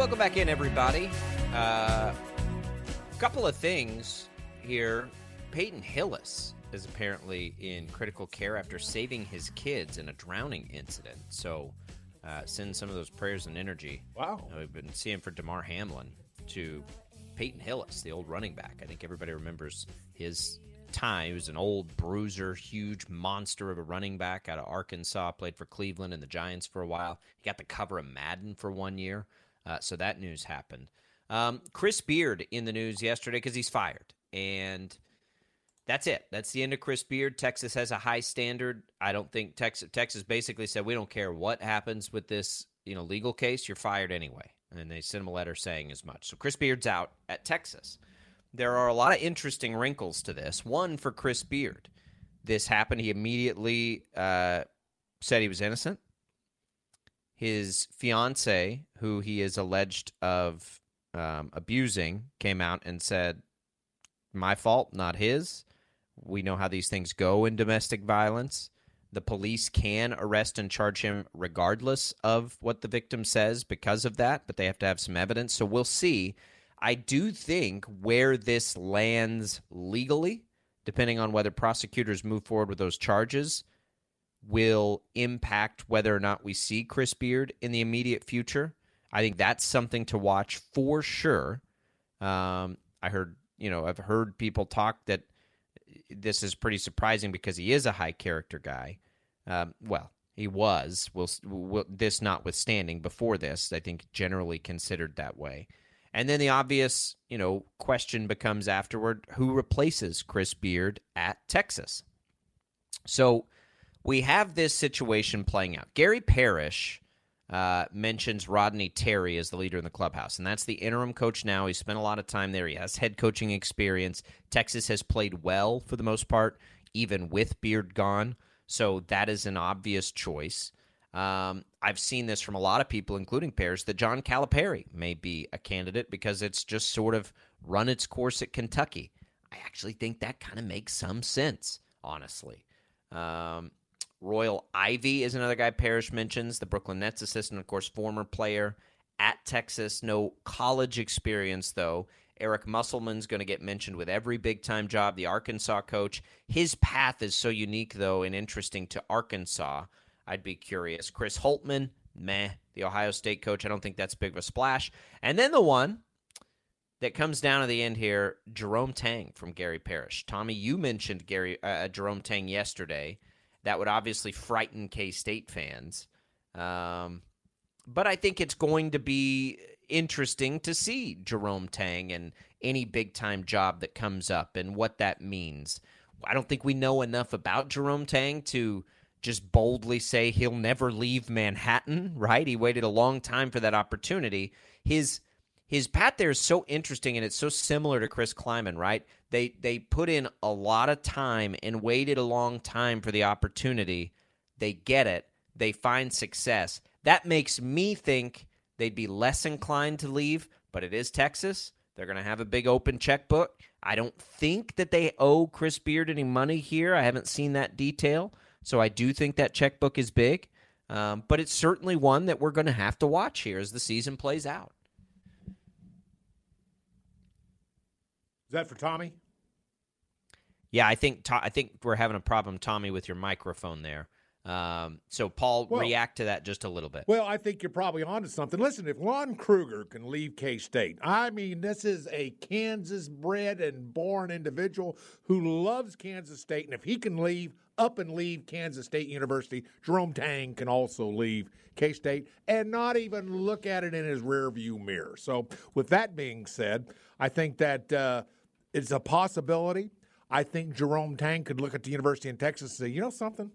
Welcome back in, everybody. A uh, couple of things here. Peyton Hillis is apparently in critical care after saving his kids in a drowning incident. So, uh, send some of those prayers and energy. Wow. Uh, we've been seeing for Damar Hamlin to Peyton Hillis, the old running back. I think everybody remembers his time. He was an old bruiser, huge monster of a running back out of Arkansas. Played for Cleveland and the Giants for a while. He got the cover of Madden for one year. Uh, so that news happened. Um, Chris Beard in the news yesterday because he's fired. And that's it. That's the end of Chris Beard. Texas has a high standard. I don't think Texas Texas basically said we don't care what happens with this, you know, legal case. You're fired anyway. And they sent him a letter saying as much. So Chris Beard's out at Texas. There are a lot of interesting wrinkles to this. One for Chris Beard. This happened. He immediately uh, said he was innocent. His fiance, who he is alleged of um, abusing, came out and said, "My fault, not his." We know how these things go in domestic violence. The police can arrest and charge him regardless of what the victim says because of that, but they have to have some evidence. So we'll see. I do think where this lands legally, depending on whether prosecutors move forward with those charges, will impact whether or not we see Chris Beard in the immediate future. I think that's something to watch for sure. Um, I heard, you know, I've heard people talk that this is pretty surprising because he is a high character guy. Um, well, he was. Will will this notwithstanding, before this, I think generally considered that way. And then the obvious, you know, question becomes afterward: Who replaces Chris Beard at Texas? So we have this situation playing out. Gary Parrish uh, mentions Rodney Terry as the leader in the clubhouse, and that's the interim coach now. He spent a lot of time there. He has head coaching experience. Texas has played well for the most part, even with Beard gone. So that is an obvious choice. Um, I've seen this from a lot of people, including Parrish, that John Calipari may be a candidate because it's just sort of run its course at Kentucky. I actually think that kind of makes some sense, honestly. Um, Royal Ivey is another guy Parrish mentions, the Brooklyn Nets assistant, of course, former player at Texas. No college experience, though. Eric Musselman's going to get mentioned with every big time job, the Arkansas coach. His path is so unique, though, and interesting to Arkansas. I'd be curious. Chris Holtmann, meh. The Ohio State coach, I don't think that's big of a splash. And then the one that comes down to the end here, Jerome Tang from Gary Parrish. Tommy, you mentioned Gary uh, Jerome Tang yesterday. That would obviously frighten K State fans. Um, but I think it's going to be interesting to see Jerome Tang and any big time job that comes up and what that means. I don't think we know enough about Jerome Tang to just boldly say he'll never leave Manhattan, right? He waited a long time for that opportunity. His his path there is so interesting and it's so similar to Chris Klieman, right? They they put in a lot of time and waited a long time for the opportunity. They get it. They find success. That makes me think they'd be less inclined to leave, but it is Texas. They're going to have a big open checkbook. I don't think that they owe Chris Beard any money here. I haven't seen that detail. So I do think that checkbook is big. Um, but it's certainly one that we're going to have to watch here as the season plays out. Is that for Tommy? Yeah, I think I think we're having a problem, Tommy, with your microphone there. Um, so, Paul, well, react to that just a little bit. Well, I think you're probably onto something. Listen, if Lon Kruger can leave K State, I mean, this is a Kansas bred and born individual who loves Kansas State. And if he can leave, up and leave Kansas State University, Jerome Tang can also leave K State and not even look at it in his rearview mirror. So, with that being said, I think that uh, it's a possibility. I think Jerome Tang could look at the University in Texas and say, you know something?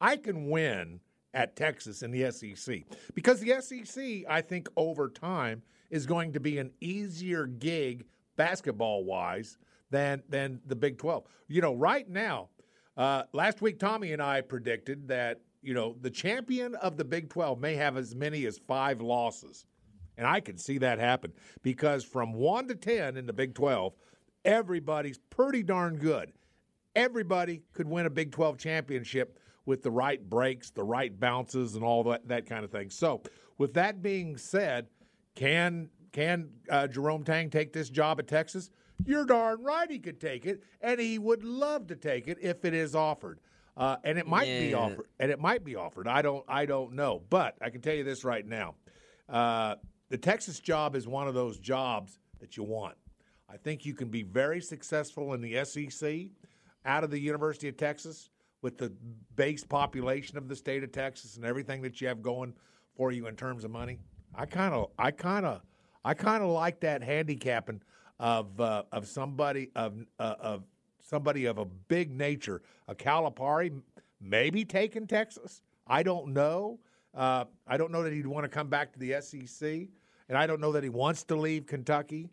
I can win at Texas in the SEC because the SEC, I think, over time is going to be an easier gig basketball wise than than the Big 12. You know, right now, uh, last week Tommy and I predicted that you know the champion of the Big 12 may have as many as five losses, and I can see that happen because from one to ten in the Big 12, everybody's pretty darn good. Everybody could win a Big 12 championship with the right breaks, the right bounces, and all that that kind of thing. So, with that being said, can can uh, Jerome Tang take this job at Texas? You're darn right he could take it, and he would love to take it if it is offered. Uh, and it might yeah. be offered, and it might be offered. I don't, I don't know, but I can tell you this right now: uh, the Texas job is one of those jobs that you want. I think you can be very successful in the SEC out of the University of Texas with the base population of the state of Texas and everything that you have going for you in terms of money. I kind of, I kind of, I kind of like that handicapping of uh, of somebody of uh, of somebody of a big nature. A Calipari maybe taking Texas. I don't know. Uh, I don't know that he'd want to come back to the SEC, and I don't know that he wants to leave Kentucky.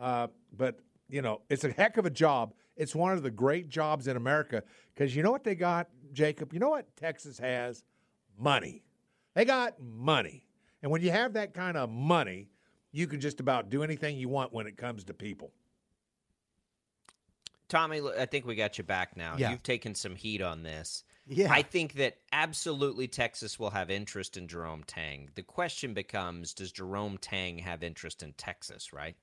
Uh, but you know, it's a heck of a job it's one of the great jobs in America because you know what they got, Jacob? You know what Texas has? Money. They got money. And when you have that kind of money, you can just about do anything you want when it comes to people. Tommy, I think we got you back now. Yeah. You've taken some heat on this. Yeah. I think that absolutely Texas will have interest in Jerome Tang. The question becomes does Jerome Tang have interest in Texas, right?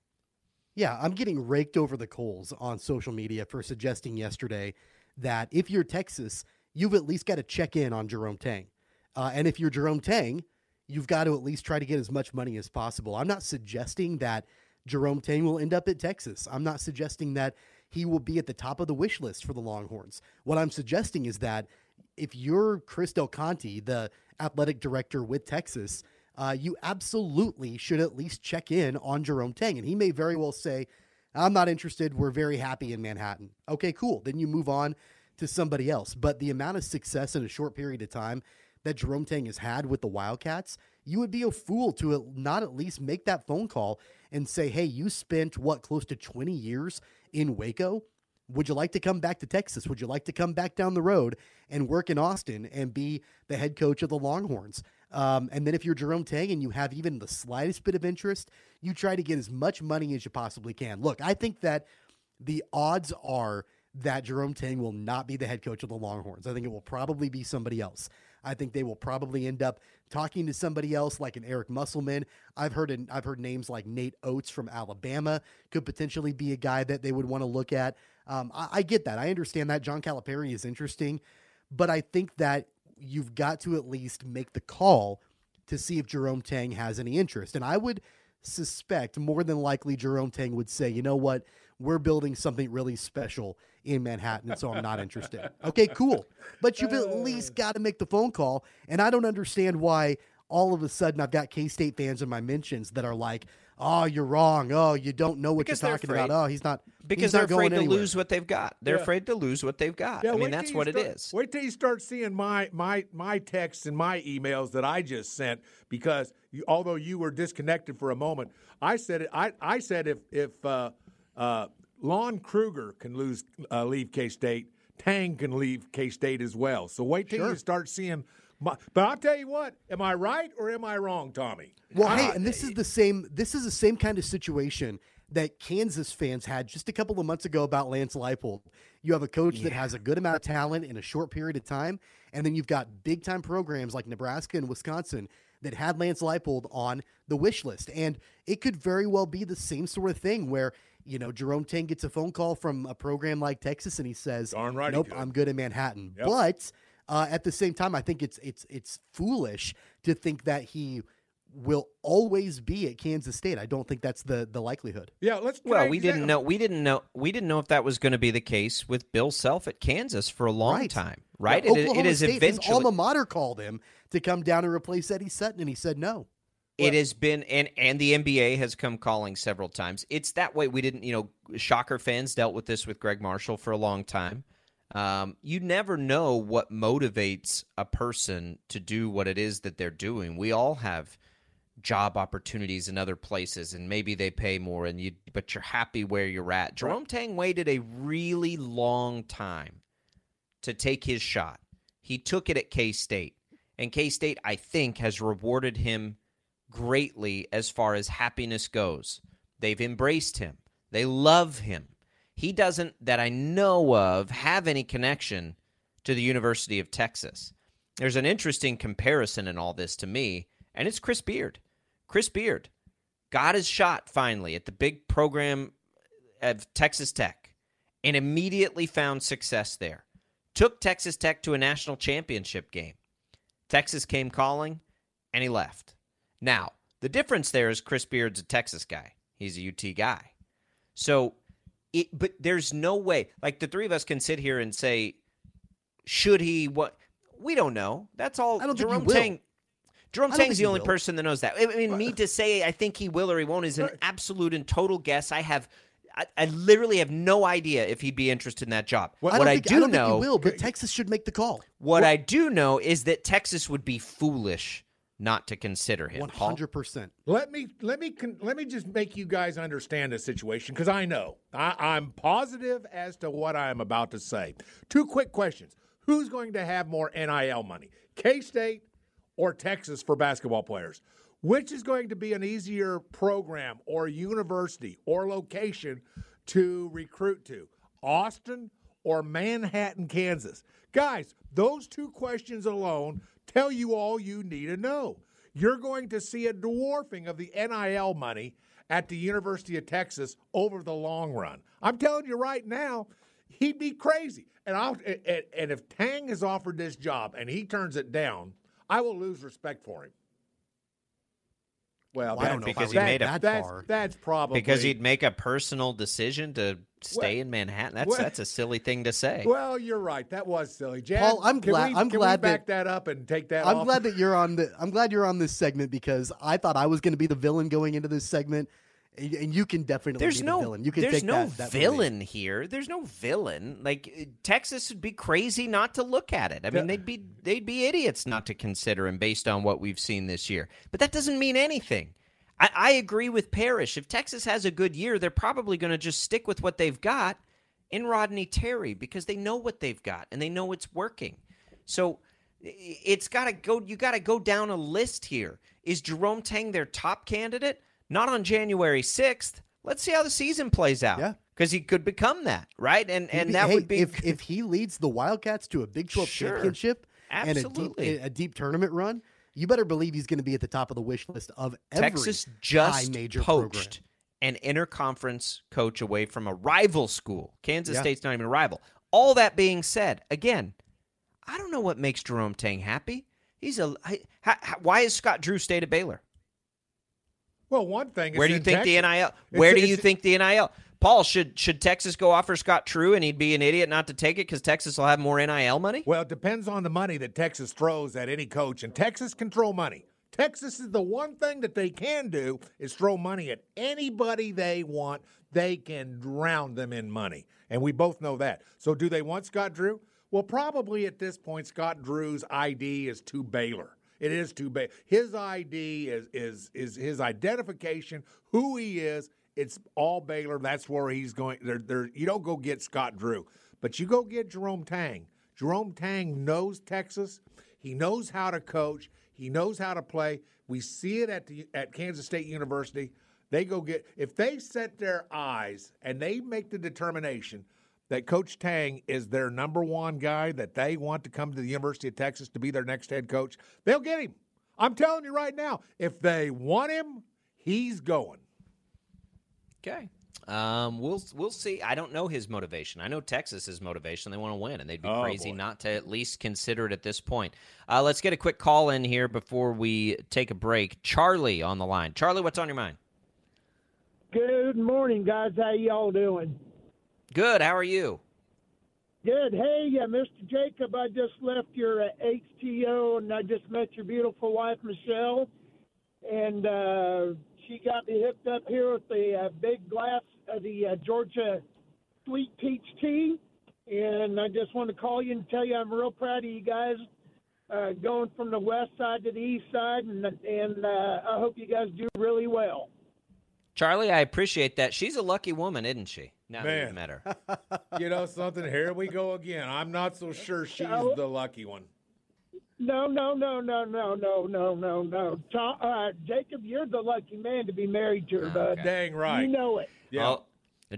Yeah, I'm getting raked over the coals on social media for suggesting yesterday that if you're Texas, you've at least got to check in on Jerome Tang. Uh, and if you're Jerome Tang, you've got to at least try to get as much money as possible. I'm not suggesting that Jerome Tang will end up at Texas. I'm not suggesting that he will be at the top of the wish list for the Longhorns. What I'm suggesting is that if you're Chris Del Conte, the athletic director with Texas, uh, you absolutely should at least check in on Jerome Tang. And he may very well say, I'm not interested. We're very happy in Manhattan. Okay, cool. Then you move on to somebody else. But the amount of success in a short period of time that Jerome Tang has had with the Wildcats, you would be a fool to not at least make that phone call and say, hey, you spent what, close to 20 years in Waco? Would you like to come back to Texas? Would you like to come back down the road and work in Austin and be the head coach of the Longhorns? Um, and then if you're Jerome Tang and you have even the slightest bit of interest, you try to get as much money as you possibly can. Look, I think that the odds are that Jerome Tang will not be the head coach of the Longhorns. I think it will probably be somebody else. I think they will probably end up talking to somebody else like an Eric Musselman. I've heard I've heard names like Nate Oats from Alabama could potentially be a guy that they would want to look at. Um, I, I get that. I understand that John Calipari is interesting, but I think that you've got to at least make the call to see if Jerome Tang has any interest. And I would suspect more than likely Jerome Tang would say, you know what, we're building something really special in Manhattan, so I'm not interested. Okay, cool. But you've at least uh. got to make the phone call. And I don't understand why all of a sudden I've got K State fans in my mentions that are like, oh, you're wrong. Oh, you don't know what because you're talking about. Oh, he's not. Because he's they're not afraid to anywhere. lose what they've got. They're Yeah. afraid to lose what they've got. Yeah, I mean, that's what you it start- is. Wait till you start seeing my my my texts and my emails that I just sent because you, although you were disconnected for a moment, I said it. I I said if if uh, uh, Lon Kruger can lose uh, leave K State, Tang can leave K State as well. So wait till Sure. you start seeing. My, but I'll tell you what, am I right or am I wrong, Tommy? Well, hey, and this is the same. This is the same kind of situation that Kansas fans had just a couple of months ago about Lance Leipold. You have a coach that has a good amount of talent in a short period of time, and then you've got big time programs like Nebraska and Wisconsin that had Lance Leipold on the wish list. And it could very well be the same sort of thing where, you know, Jerome Tang gets a phone call from a program like Texas and he says, Darn right Nope, could." I'm good in Manhattan. Yep. But uh, at the same time, I think it's it's it's foolish to think that he will always be at Kansas State. I don't think that's the the likelihood. Yeah, let's. Well, we didn't know. We didn't know. We didn't know if that was going to be the case with Bill Self at Kansas for a long Right. time. Right? Yeah, It- Oklahoma it is State, eventually. his alma mater called him to come down and replace Eddie Sutton, and he said no. It has been, and and the NBA has come calling several times. It's that way. We didn't, you know, Shocker fans dealt with this with Gregg Marshall for a long time. Um, you never know what motivates a person to do what it is that they're doing. We all have job opportunities in other places, and maybe they pay more, and you, but you're happy where you're at. Jerome Tang waited a really long time to take his shot. He took it at K State, and K State, I think, has rewarded him greatly as far as happiness goes. They've embraced him, they love him. He doesn't, that I know of, have any connection to the University of Texas. There's an interesting comparison in all this to me, and it's Chris Beard. Chris Beard got his shot finally at the big program of Texas Tech and immediately found success there. Took Texas Tech to a national championship game. Texas came calling, and he left. Now, the difference there is Chris Beard's a Texas guy. He's a UT guy. So, it, but there's no way. Like the three of us can sit here and say, should he? What we don't know. That's all. I don't think he Jerome will. Jerome Tang's the only will. person that knows that. I mean, me to say I think he will or he won't is an absolute and total guess. I have, I, I literally have no idea if he'd be interested in that job. I what I think, do I don't know, will, but Texas should make the call. what I do know is that Texas would be foolish not to consider him. Hundred percent. Let me let me con- let me just make you guys understand the situation because I know I, I'm positive as to what I am about to say. Two quick questions: Who's going to have more NIL money, K State or Texas for basketball players? Which is going to be an easier program or university or location to recruit to, Austin or Manhattan, Kansas? Guys, those two questions alone tell you all you need to know. You're going to see a dwarfing of the NIL money at the University of Texas over the long run. I'm telling you right now, he'd be crazy. And I'll and, if Tang is offered this job and he turns it down, I will lose respect for him. Well, Well, I don't that- know if I because he get made a- that that's, far. that's probably Because he'd make a personal decision to stay Well- in Manhattan. That's well- that's a silly thing to say. Well, you're right. That was silly. Jan, Paul, I'm glad- we- I'm can glad we back that- that, up and take that I'm off? glad that you're on the. I'm glad you're on this segment because I thought I was going to be the villain going into this segment, and, and you can definitely there's be no the villain. You can there's take no that, that villain here. There's no villain. Like uh, Texas would be crazy not to look at it. I mean, they'd be they'd be idiots not to consider him based on what we've seen this year. But that doesn't mean anything. I, I agree with Parrish. If Texas has a good year, they're probably going to just stick with what they've got in Rodney Terry because they know what they've got and they know it's working. So it's got to go. You got to go down a list here. Is Jerome Tang their top candidate? Not on January sixth. Let's see how the season plays out. Yeah. because he could become that, right? And He'd and be- that hey, would be if if he leads the Wildcats to a Big 12 Sure. championship and a deep, Absolutely. a deep tournament run. You better believe he's going to be at the top of the wish list of every Texas high just major poached program. an interconference coach away from a rival school. Kansas Yeah. State's not even a rival. All that being said, again, I don't know what makes Jerome Tang happy. He's a I- ha- ha- why is Scott Drew stayed at Baylor? Well, one thing. is Where do you in think the Texas- NIL? it's- Where do you think the NIL? Paul should should Texas go offer Scott Drew and he'd be an idiot not to take it because Texas will have more NIL money? Well, it depends on the money that Texas throws at any coach, and Texas control money. Texas is the one thing that they can do is throw money at anybody they want. They can drown them in money, and we both know that. So, do they want Scott Drew? Well, probably at this point, Scott Drew's ID is to Baylor. It is to Baylor. His ID is is is his identification, who he is. It's all Baylor. That's where he's going. There, there. You don't go get Scott Drew, but you go get Jerome Tang. Jerome Tang knows Texas. He knows how to coach. He knows how to play. We see it at the at Kansas State University. They go get if they set their eyes and they make the determination that Coach Tang is their number one guy that they want to come to the University of Texas to be their next head coach, they'll get him. I'm telling you right now, if they want him, he's going. Okay. Um, we'll we'll see. I don't know his motivation. I know Texas's motivation. They want to win, and they'd be Oh, crazy boy. not to at least consider it at this point. Uh, let's get a quick call in here before we take a break. Charlie on the line. Charlie, what's on your mind? Good morning, guys. How y'all doing? Good. How are you? Good. Hey, uh, Mr. Jacob, I just left your uh, HTO and I just met your beautiful wife, Michelle. And uh, she got me hooked up here with the uh, big glass of the uh, Georgia sweet peach tea. And I just want to call you and tell you I'm real proud of you guys uh, going from the west side to the east side. And, and uh, I hope you guys do really well. Charlie, I appreciate that. She's a lucky woman, isn't she? Now that Man. you've met her. You know something? Here we go again. I'm not so sure she's the lucky one. No, no, no, no, no, no, no, no, no. Tom, uh, Jacob, you're the lucky man to be married to her, bud. Dang right. You know it. Yeah. Well,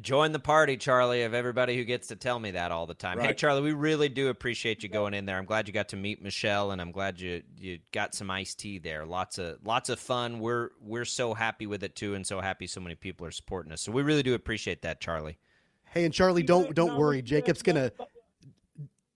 join the party, Charlie, of everybody who gets to tell me that all the time. Hey, Charlie, we really do appreciate you going in there. I'm glad you got to meet Michelle, and I'm glad you you got some iced tea there. Lots of lots of fun. We're we're so happy with it too, and so happy so many people are supporting us. So we really do appreciate that, Charlie. Hey, and Charlie, don't don't worry. Jacob's gonna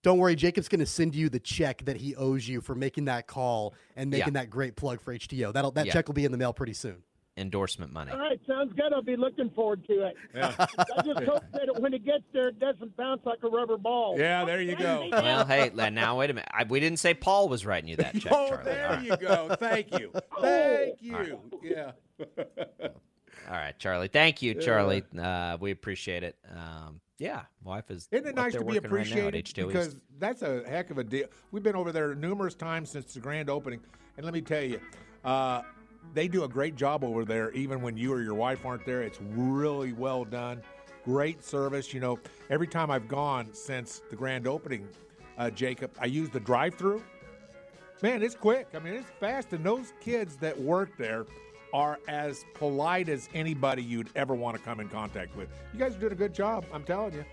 don't worry. Jacob's gonna send you the check that he owes you for making that call and Yeah. making that great plug for HTO. That'll that Yeah. check will be in the mail pretty soon. Endorsement money. All right, sounds good. I'll be looking forward to it. I just hope that it, when it gets there, it doesn't bounce like a rubber ball. Yeah, there you go. Well, hey, la- now wait a minute. I, we didn't say Paul was writing you that check, Oh, Charlie. All there right. you go. Thank you. Thank you. Yeah. All right, Charlie. Thank you, Charlie. Uh, we appreciate it. Um, yeah, wife is. Isn't it nice to be working right now appreciated? H2 East. because that's a heck of a deal. We've been over there numerous times since the grand opening, and let me tell you, uh, they do a great job over there. Even when you or your wife aren't there, it's really well done. Great service. You know, every time I've gone since the grand opening, uh, Jacob, I use the drive-through. Man, it's quick. I mean, it's fast, and those kids that work there are as polite as anybody you'd ever want to come in contact with. You guys are doing a good job. I'm telling you.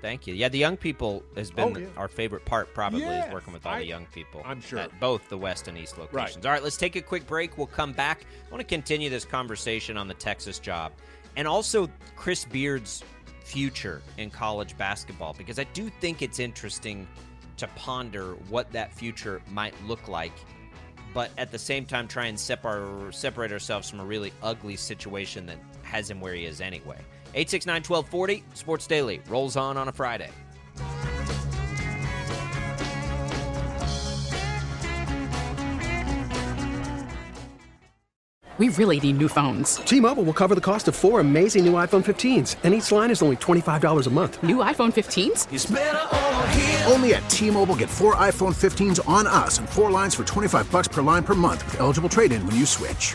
Thank you. Yeah, the young people has oh, been Oh, yeah. our favorite part. Probably Yes, is working with all I- the young people. I'm sure. at both the west and east locations. Right. All right, let's take a quick break. We'll come back. I want to continue this conversation on the Texas job, and also Chris Beard's future in college basketball because I do think it's interesting to ponder what that future might look like. But at the same time, try and separ- separate ourselves from a really ugly situation that has him where he is anyway. 869 1240, Sports Daily rolls on on a Friday. We really need new phones. T-Mobile will cover the cost of four amazing new iPhone 15s, and each line is only $25 a month. New iPhone 15s? Only at T-Mobile get four iPhone 15s on us and four lines for 25 bucks per line per month with eligible trade-in when you switch.